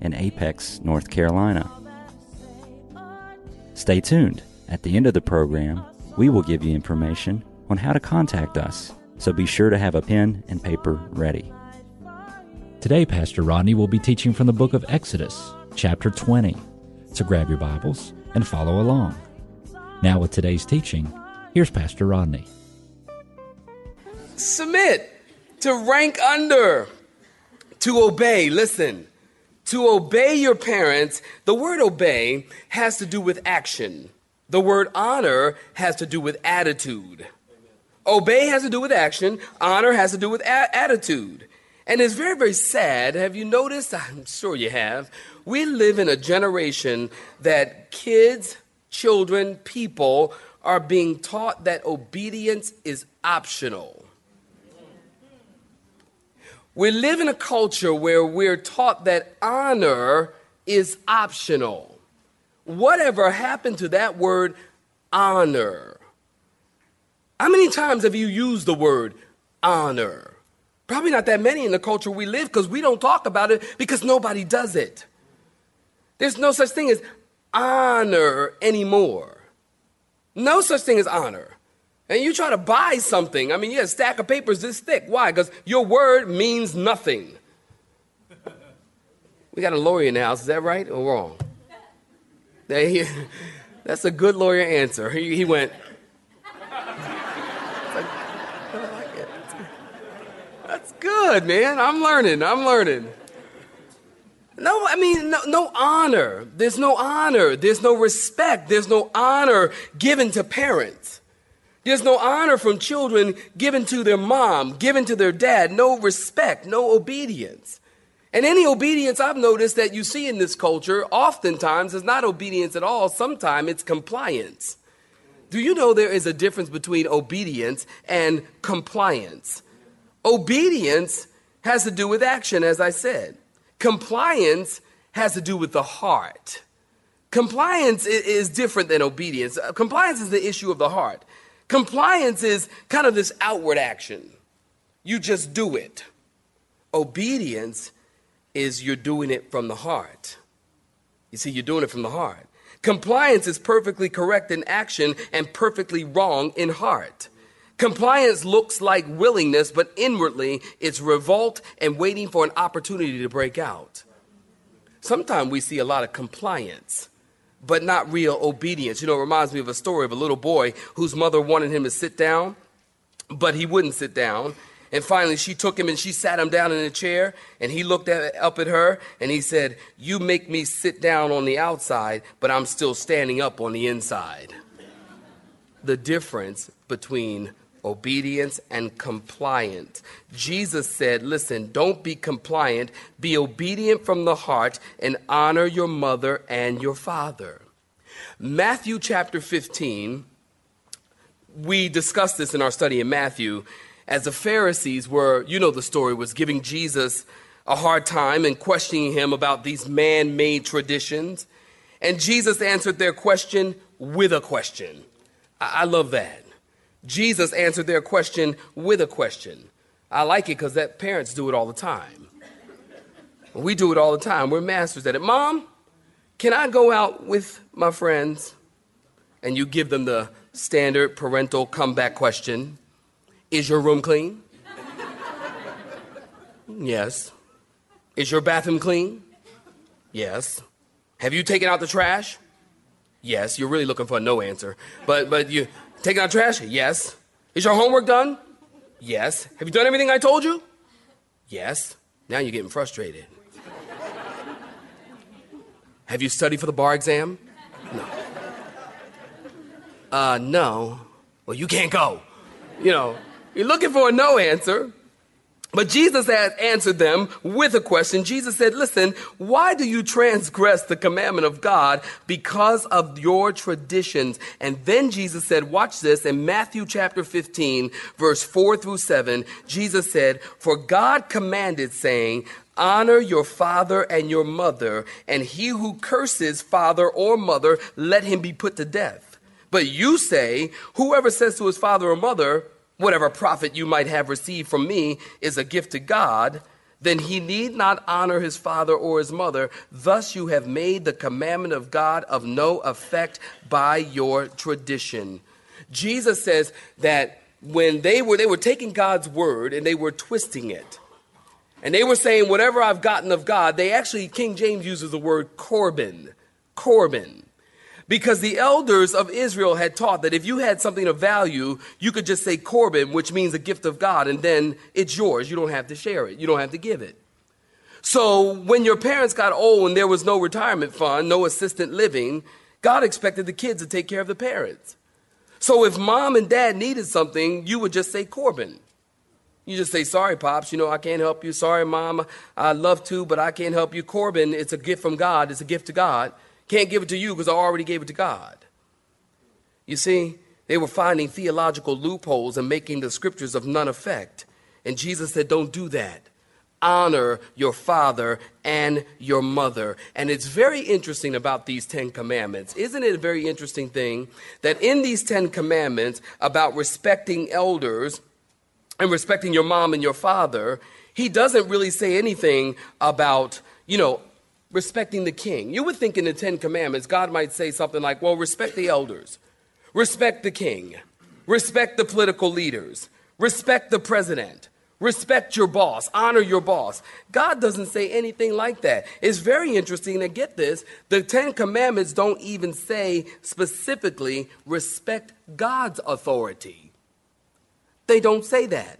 in Apex, North Carolina. Stay tuned. At the end of the program, we will give you information on how to contact us, so be sure to have a pen and paper ready. Today, Pastor Rodney will be teaching from the book of Exodus, chapter 20. So grab your Bibles and follow along. Now, with today's teaching, here's Pastor Rodney. Submit to rank under, to obey. Listen, to obey your parents, the word obey has to do with action. The word honor has to do with attitude. Obey has to do with action, honor has to do with a- attitude. And it's very, very sad. Have you noticed? I'm sure you have. We live in a generation that kids, children, people are being taught that obedience is optional. We live in a culture where we're taught that honor is optional. Whatever happened to that word honor? How many times have you used the word honor? Probably not that many in the culture we live because we don't talk about it because nobody does it. There's no such thing as honor anymore. No such thing as honor. And you try to buy something. I mean, yeah, a stack of papers this thick. Why? Because your word means nothing. We got a lawyer in the house. Is that right or wrong? That's a good lawyer answer. He, he went, That's good, man. I'm learning. I'm learning. No, I mean, no, no, honor. There's no honor. There's no respect. There's no honor given to parents. There's no honor from children given to their mom, given to their dad, no respect, no obedience. And any obedience I've noticed that you see in this culture oftentimes is not obedience at all. Sometimes it's compliance. Do you know there is a difference between obedience and compliance? Obedience has to do with action, as I said. Compliance has to do with the heart. Compliance is different than obedience. Compliance is the issue of the heart. Compliance is kind of this outward action. You just do it. Obedience is you're doing it from the heart. You see, you're doing it from the heart. Compliance is perfectly correct in action and perfectly wrong in heart. Compliance looks like willingness, but inwardly it's revolt and waiting for an opportunity to break out. Sometimes we see a lot of compliance but not real obedience. You know, it reminds me of a story of a little boy whose mother wanted him to sit down, but he wouldn't sit down. And finally, she took him and she sat him down in a chair, and he looked at, up at her and he said, You make me sit down on the outside, but I'm still standing up on the inside. The difference between obedience and compliant. Jesus said, Listen, don't be compliant, be obedient from the heart, and honor your mother and your father. Matthew chapter 15, we discussed this in our study in Matthew, as the Pharisees were, you know the story, was giving Jesus a hard time and questioning him about these man made traditions. And Jesus answered their question with a question. I, I love that. Jesus answered their question with a question. I like it because that parents do it all the time. We do it all the time. We're masters at it. Mom, can I go out with my friends? And you give them the standard parental comeback question Is your room clean? yes. Is your bathroom clean? Yes. Have you taken out the trash? Yes. You're really looking for a no answer. But, but you, Taking out trash? Yes. Is your homework done? Yes. Have you done everything I told you? Yes. Now you're getting frustrated. Have you studied for the bar exam? No. Uh, no. Well, you can't go. You know, you're looking for a no answer. But Jesus had answered them with a question. Jesus said, Listen, why do you transgress the commandment of God because of your traditions? And then Jesus said, Watch this in Matthew chapter 15, verse 4 through 7. Jesus said, For God commanded, saying, Honor your father and your mother, and he who curses father or mother, let him be put to death. But you say, Whoever says to his father or mother, whatever profit you might have received from me is a gift to God, then he need not honor his father or his mother. Thus you have made the commandment of God of no effect by your tradition. Jesus says that when they were they were taking God's word and they were twisting it. And they were saying whatever I've gotten of God, they actually King James uses the word Corban. Corban. Because the elders of Israel had taught that if you had something of value, you could just say Corban, which means a gift of God, and then it's yours. You don't have to share it, you don't have to give it. So when your parents got old and there was no retirement fund, no assistant living, God expected the kids to take care of the parents. So if mom and dad needed something, you would just say Corban. You just say, sorry, Pops, you know, I can't help you. Sorry, Mom, I'd love to, but I can't help you. Corban, it's a gift from God, it's a gift to God. Can't give it to you because I already gave it to God. You see, they were finding theological loopholes and making the scriptures of none effect. And Jesus said, Don't do that. Honor your father and your mother. And it's very interesting about these Ten Commandments. Isn't it a very interesting thing that in these Ten Commandments about respecting elders and respecting your mom and your father, he doesn't really say anything about, you know, respecting the king. You would think in the Ten Commandments, God might say something like, well, respect the elders, respect the king, respect the political leaders, respect the president, respect your boss, honor your boss. God doesn't say anything like that. It's very interesting to get this. The Ten Commandments don't even say specifically respect God's authority. They don't say that.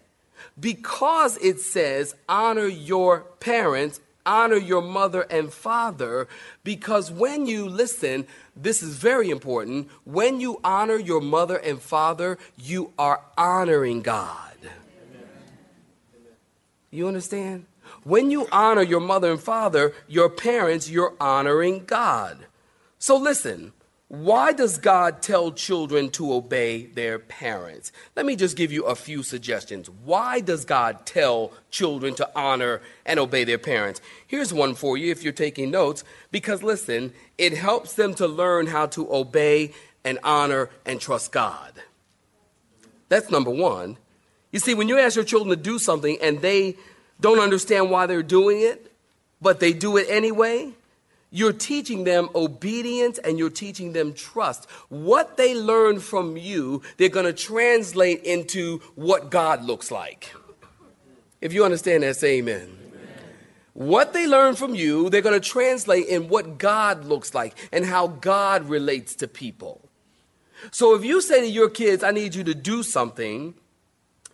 Because it says honor your parents honor your mother and father because when you listen, this is very important. When you honor your mother and father, you are honoring God. You understand? When you honor your mother and father, your parents, you're honoring God. So listen, why does God tell children to obey their parents? Let me just give you a few suggestions. Why does God tell children to honor and obey their parents? Here's one for you if you're taking notes, because listen, it helps them to learn how to obey and honor and trust God. That's number one. You see, when you ask your children to do something and they don't understand why they're doing it, but they do it anyway, you're teaching them obedience and you're teaching them trust. What they learn from you, they're going to translate into what God looks like. If you understand that, say amen. amen. What they learn from you, they're going to translate in what God looks like and how God relates to people. So if you say to your kids, I need you to do something,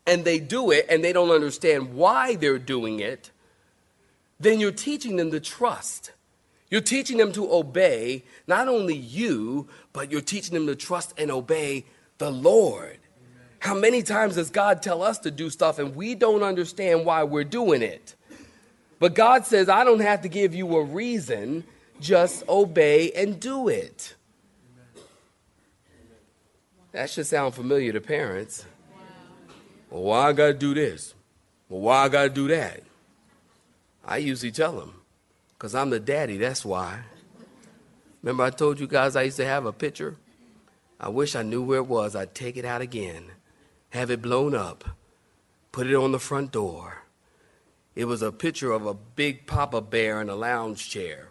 and they do it and they don't understand why they're doing it, then you're teaching them to trust. You're teaching them to obey not only you, but you're teaching them to trust and obey the Lord. Amen. How many times does God tell us to do stuff and we don't understand why we're doing it? But God says, I don't have to give you a reason, just obey and do it. That should sound familiar to parents. Well, why I gotta do this? Well, why I gotta do that? I usually tell them, because I'm the daddy, that's why. Remember, I told you guys I used to have a picture? I wish I knew where it was. I'd take it out again, have it blown up, put it on the front door. It was a picture of a big papa bear in a lounge chair.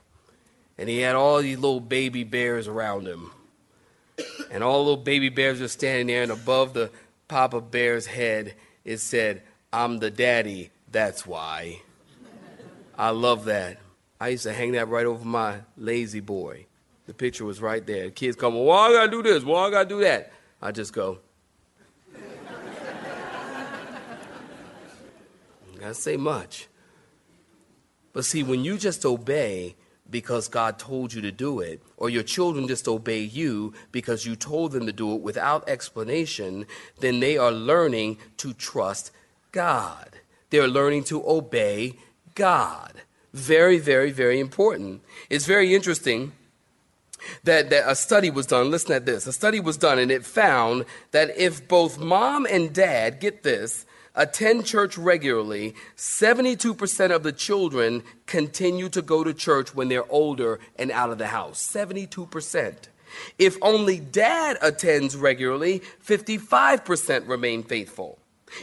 And he had all these little baby bears around him. And all the little baby bears were standing there, and above the papa bear's head, it said, I'm the daddy, that's why. I love that. I used to hang that right over my La-Z-Boy. The picture was right there. kids come, why I gotta do this? Why I gotta do that? I just go. gotta say much. But see, when you just obey because God told you to do it, or your children just obey you because you told them to do it without explanation, then they are learning to trust God. they're learning to obey God. Very, very, very important. It's very interesting that, that a study was done. Listen at this. A study was done, and it found that if both mom and dad, get this, attend church regularly, 72% of the children continue to go to church when they're older and out of the house. 72%. If only dad attends regularly, 55% remain faithful.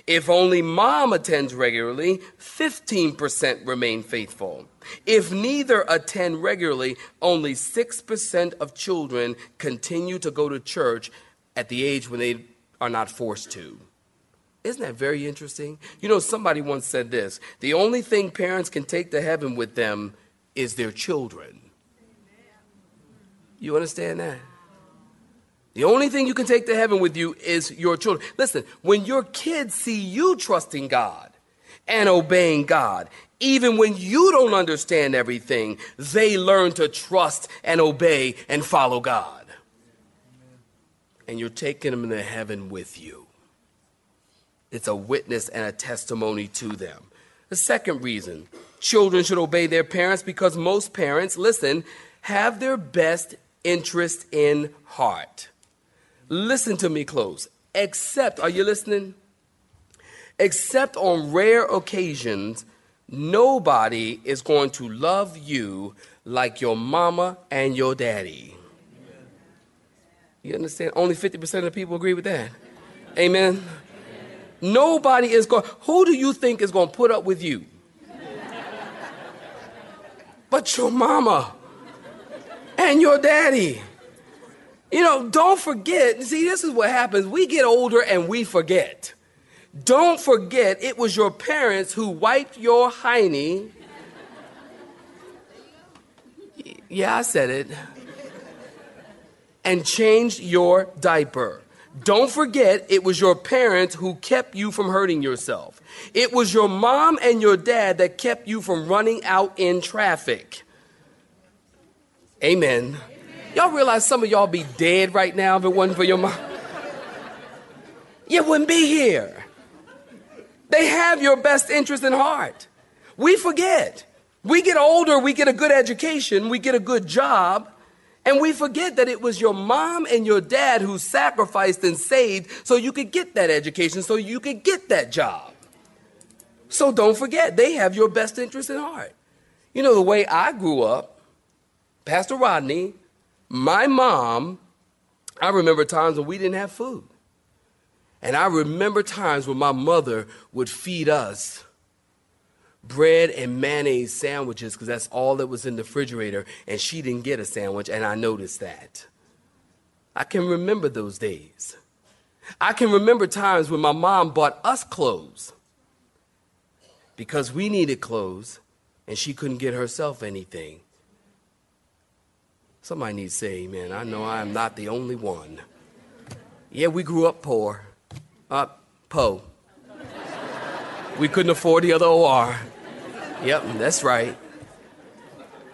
If only mom attends regularly, 15% remain faithful. If neither attend regularly, only 6% of children continue to go to church at the age when they are not forced to. Isn't that very interesting? You know, somebody once said this the only thing parents can take to heaven with them is their children. You understand that? The only thing you can take to heaven with you is your children. Listen, when your kids see you trusting God and obeying God, even when you don't understand everything, they learn to trust and obey and follow God. And you're taking them to heaven with you. It's a witness and a testimony to them. The second reason children should obey their parents because most parents, listen, have their best interest in heart. Listen to me close. Except, are you listening? Except on rare occasions, nobody is going to love you like your mama and your daddy. You understand? Only 50% of the people agree with that. Amen. Nobody is going, who do you think is going to put up with you? but your mama and your daddy. You know, don't forget. See, this is what happens. We get older and we forget. Don't forget it was your parents who wiped your hiney. Yeah, I said it. And changed your diaper. Don't forget it was your parents who kept you from hurting yourself. It was your mom and your dad that kept you from running out in traffic. Amen. Y'all realize some of y'all be dead right now if it wasn't for your mom? You wouldn't be here. They have your best interest in heart. We forget. We get older, we get a good education, we get a good job, and we forget that it was your mom and your dad who sacrificed and saved so you could get that education, so you could get that job. So don't forget, they have your best interest in heart. You know, the way I grew up, Pastor Rodney, my mom, I remember times when we didn't have food. And I remember times when my mother would feed us bread and mayonnaise sandwiches because that's all that was in the refrigerator, and she didn't get a sandwich, and I noticed that. I can remember those days. I can remember times when my mom bought us clothes because we needed clothes and she couldn't get herself anything. Somebody needs to say amen. I know I am not the only one. Yeah, we grew up poor. Uh, po. We couldn't afford the other OR. Yep, that's right.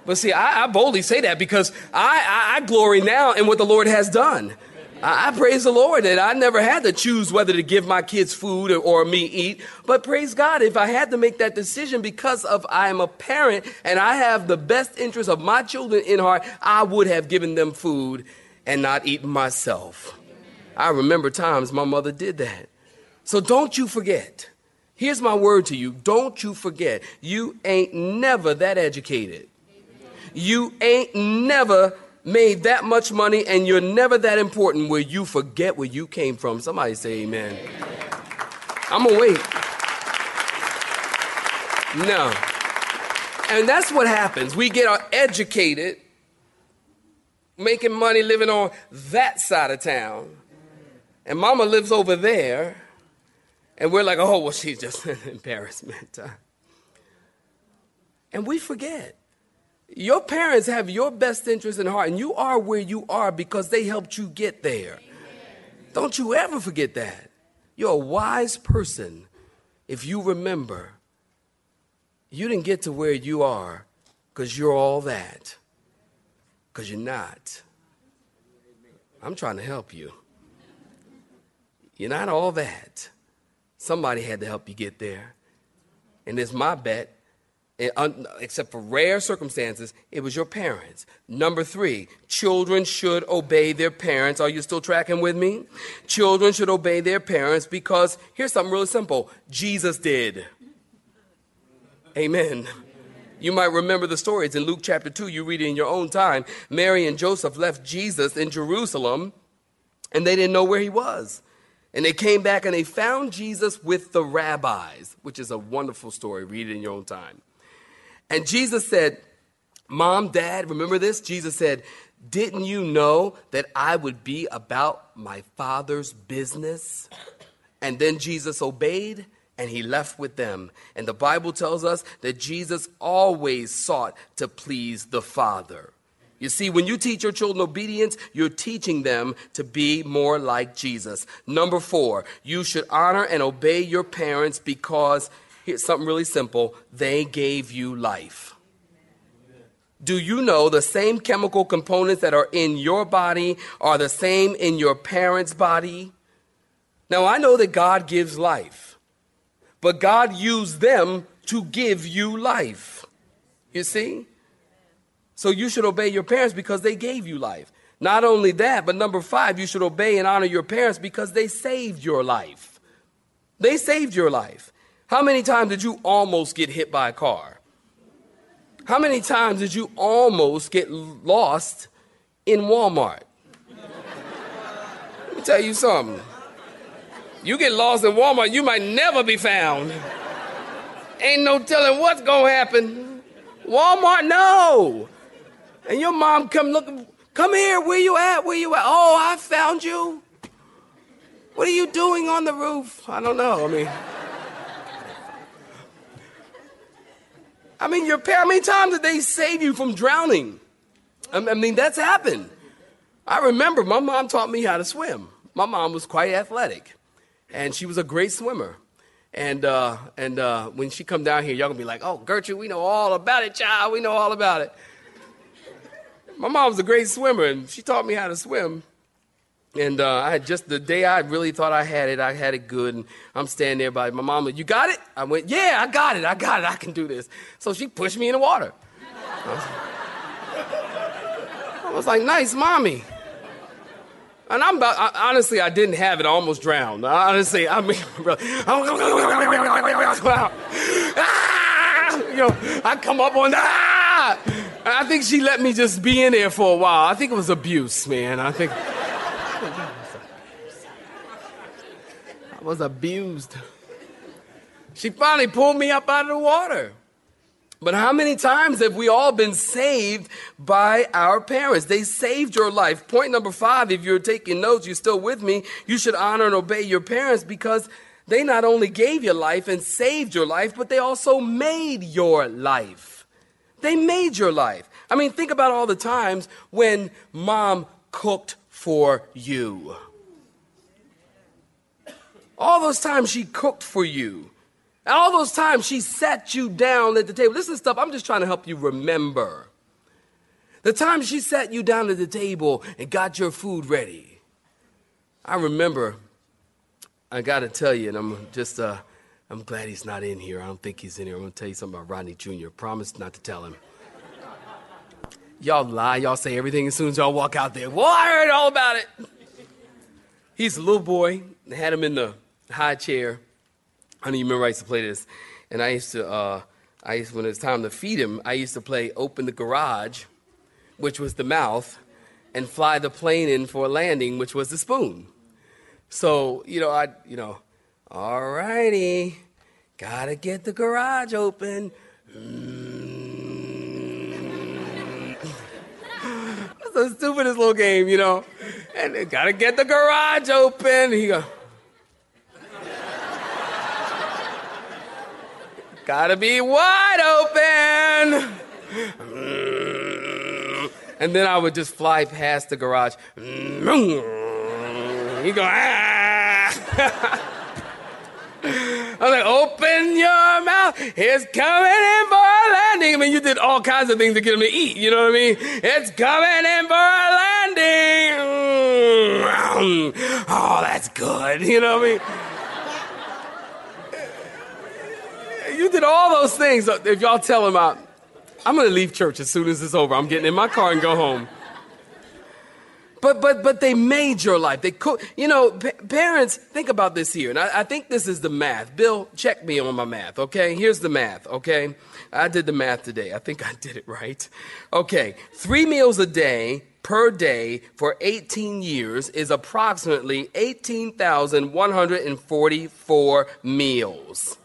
But see, I, I boldly say that because I, I, I glory now in what the Lord has done. I, I praise the Lord that I never had to choose whether to give my kids food or, or me eat. But praise God, if I had to make that decision because of I am a parent and I have the best interest of my children in heart, I would have given them food and not eaten myself. I remember times my mother did that. So don't you forget. Here's my word to you. Don't you forget. You ain't never that educated. You ain't never made that much money and you're never that important where you forget where you came from. Somebody say amen. I'm gonna wait. No. And that's what happens. We get educated, making money living on that side of town. And mama lives over there. And we're like, oh, well, she's just an embarrassment. And we forget. Your parents have your best interest in heart, and you are where you are because they helped you get there. Don't you ever forget that. You're a wise person if you remember you didn't get to where you are because you're all that. Because you're not. I'm trying to help you. You're not all that. Somebody had to help you get there. and it's my bet, un- except for rare circumstances, it was your parents. Number three, children should obey their parents. Are you still tracking with me? Children should obey their parents because here's something really simple Jesus did. Amen. You might remember the story. It's in Luke chapter 2. You read it in your own time. Mary and Joseph left Jesus in Jerusalem, and they didn't know where he was. And they came back and they found Jesus with the rabbis, which is a wonderful story. Read it in your own time. And Jesus said, Mom, Dad, remember this? Jesus said, Didn't you know that I would be about my Father's business? And then Jesus obeyed and he left with them. And the Bible tells us that Jesus always sought to please the Father. You see, when you teach your children obedience, you're teaching them to be more like Jesus. Number four, you should honor and obey your parents because here's something really simple they gave you life. Do you know the same chemical components that are in your body are the same in your parents' body? Now, I know that God gives life, but God used them to give you life. You see? So you should obey your parents because they gave you life. Not only that, but number five, you should obey and honor your parents because they saved your life. They saved your life. How many times did you almost get hit by a car? How many times did you almost get lost in Walmart? Let me tell you something. You get lost in Walmart, you might never be found. Ain't no telling what's gonna happen. Walmart, no. And your mom come look, come here, where you at? Where you at? Oh, I found you. What are you doing on the roof? I don't know. I mean, I mean, your parents, how many times did they save you from drowning? I mean, that's happened. I remember my mom taught me how to swim. My mom was quite athletic, and she was a great swimmer. And uh, and uh, when she come down here, y'all gonna be like, "Oh, Gertrude, we know all about it, child. We know all about it." My mom was a great swimmer, and she taught me how to swim. And uh, I had just the day I really thought I had it, I had it good. And I'm standing there by my mom. You got it? I went, yeah, I got it. I got it. I can do this. So she pushed me in the water. I was, I was like, nice, mommy. And I'm about, I, honestly, I didn't have it. I almost drowned. Honestly, I mean, ah, you know, I come up on, ah! I think she let me just be in there for a while. I think it was abuse, man. I think. I was abused. She finally pulled me up out of the water. But how many times have we all been saved by our parents? They saved your life. Point number five, if you're taking notes, you're still with me, you should honor and obey your parents because they not only gave your life and saved your life, but they also made your life. They made your life. I mean, think about all the times when mom cooked for you. All those times she cooked for you. And all those times she sat you down at the table. This is stuff I'm just trying to help you remember. The time she sat you down at the table and got your food ready. I remember, I got to tell you, and I'm just, uh, I'm glad he's not in here. I don't think he's in here. I'm to tell you something about Rodney Jr. Promise not to tell him. Y'all lie. Y'all say everything as soon as y'all walk out there. Well, I heard all about it. He's a little boy. They had him in the high chair. I don't even remember I used to play this. And I used to, uh, I used when it was time to feed him, I used to play Open the Garage, which was the mouth, and Fly the Plane in for a landing, which was the spoon. So, you know, I, you know, all righty, gotta get the garage open. That's the stupidest little game, you know. And gotta get the garage open. He go, gotta be wide open. And then I would just fly past the garage. You go, ah. I was like, open your mouth. It's coming in for a landing. I mean, you did all kinds of things to get him to eat. You know what I mean? It's coming in for a landing. Oh, that's good. You know what I mean? You did all those things. Uh, if y'all tell him out, I'm gonna leave church as soon as it's over. I'm getting in my car and go home. But but but they made your life. They cook. You know, pa- parents. Think about this here, and I, I think this is the math. Bill, check me on my math. Okay, here's the math. Okay, I did the math today. I think I did it right. Okay, three meals a day per day for 18 years is approximately 18,144 meals.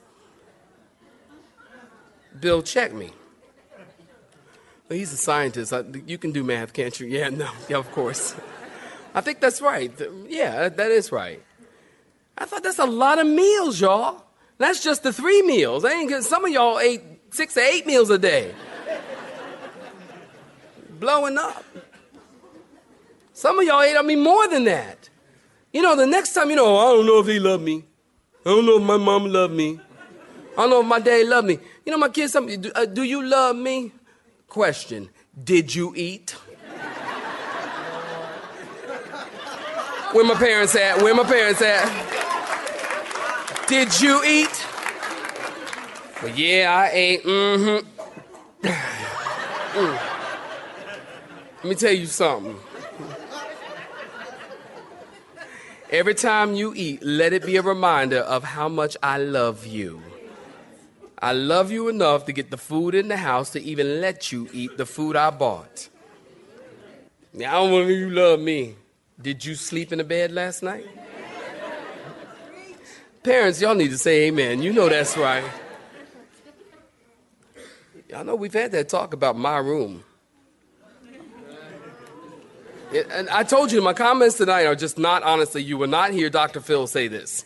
Bill, check me. Well, he's a scientist. I, you can do math, can't you? Yeah, no, yeah, of course. I think that's right. Yeah, that is right. I thought that's a lot of meals, y'all. That's just the three meals. I ain't. Some of y'all ate six to eight meals a day. Blowing up. Some of y'all ate, I mean, more than that. You know, the next time, you know, oh, I don't know if he loved me. I don't know if my mom loved me. I don't know if my dad loved me. You know, my kids, tell me, do, uh, do you love me? Question, did you eat? Where my parents at? Where my parents at? Did you eat? Well, yeah, I ate. Mm-hmm. mm. Let me tell you something. Every time you eat, let it be a reminder of how much I love you. I love you enough to get the food in the house to even let you eat the food I bought. Now, I don't want you love me. Did you sleep in the bed last night? Parents, y'all need to say amen. You know that's right. Y'all know we've had that talk about my room. And I told you my comments tonight are just not honestly. You will not hear Dr. Phil say this.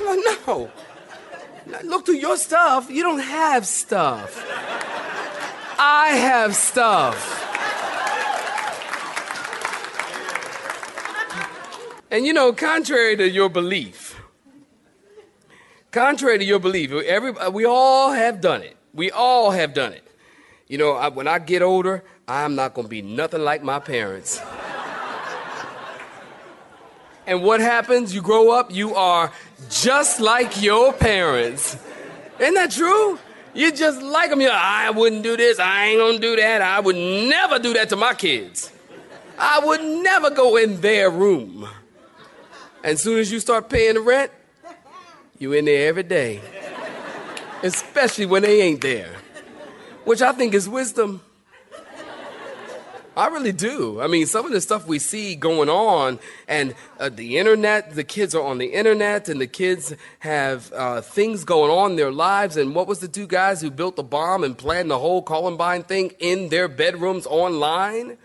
No. Look through your stuff. You don't have stuff. I have stuff. And you know, contrary to your belief, contrary to your belief, every, uh, we all have done it. We all have done it. You know, I, when I get older, I'm not going to be nothing like my parents. And what happens? You grow up, you are just like your parents. Isn't that true? You just like them. You're like, I wouldn't do this. I ain't gonna do that. I would never do that to my kids. I would never go in their room. And as soon as you start paying the rent, you in there every day. Especially when they ain't there. Which I think is wisdom. I really do. I mean, some of the stuff we see going on, and uh, the internet, the kids are on the internet, and the kids have uh, things going on in their lives. And what was the two guys who built the bomb and planned the whole Columbine thing in their bedrooms online?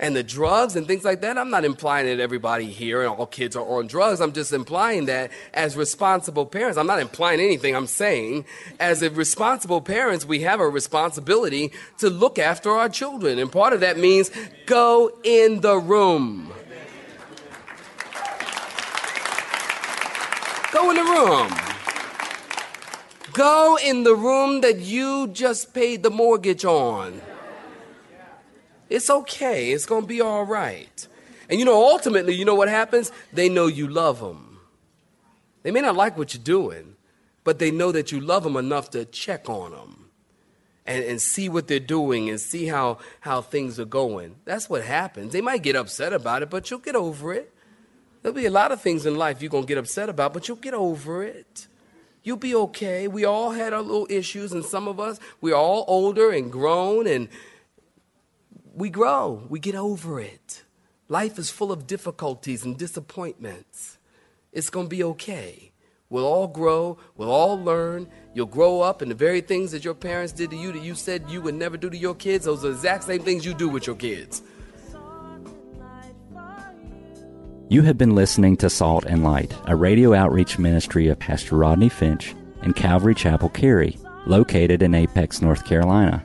And the drugs and things like that. I'm not implying that everybody here and all kids are on drugs. I'm just implying that as responsible parents, I'm not implying anything. I'm saying as responsible parents, we have a responsibility to look after our children. And part of that means go in the room. Go in the room. Go in the room that you just paid the mortgage on. It's okay. It's going to be all right. And you know, ultimately, you know what happens? They know you love them. They may not like what you're doing, but they know that you love them enough to check on them and, and see what they're doing and see how, how things are going. That's what happens. They might get upset about it, but you'll get over it. There'll be a lot of things in life you're going to get upset about, but you'll get over it. You'll be okay. We all had our little issues, and some of us, we're all older and grown, and we grow, we get over it. Life is full of difficulties and disappointments. It's going to be okay. We'll all grow, we'll all learn. You'll grow up, and the very things that your parents did to you that you said you would never do to your kids, those are the exact same things you do with your kids. You have been listening to Salt and Light, a radio outreach ministry of Pastor Rodney Finch and Calvary Chapel Cary, located in Apex, North Carolina.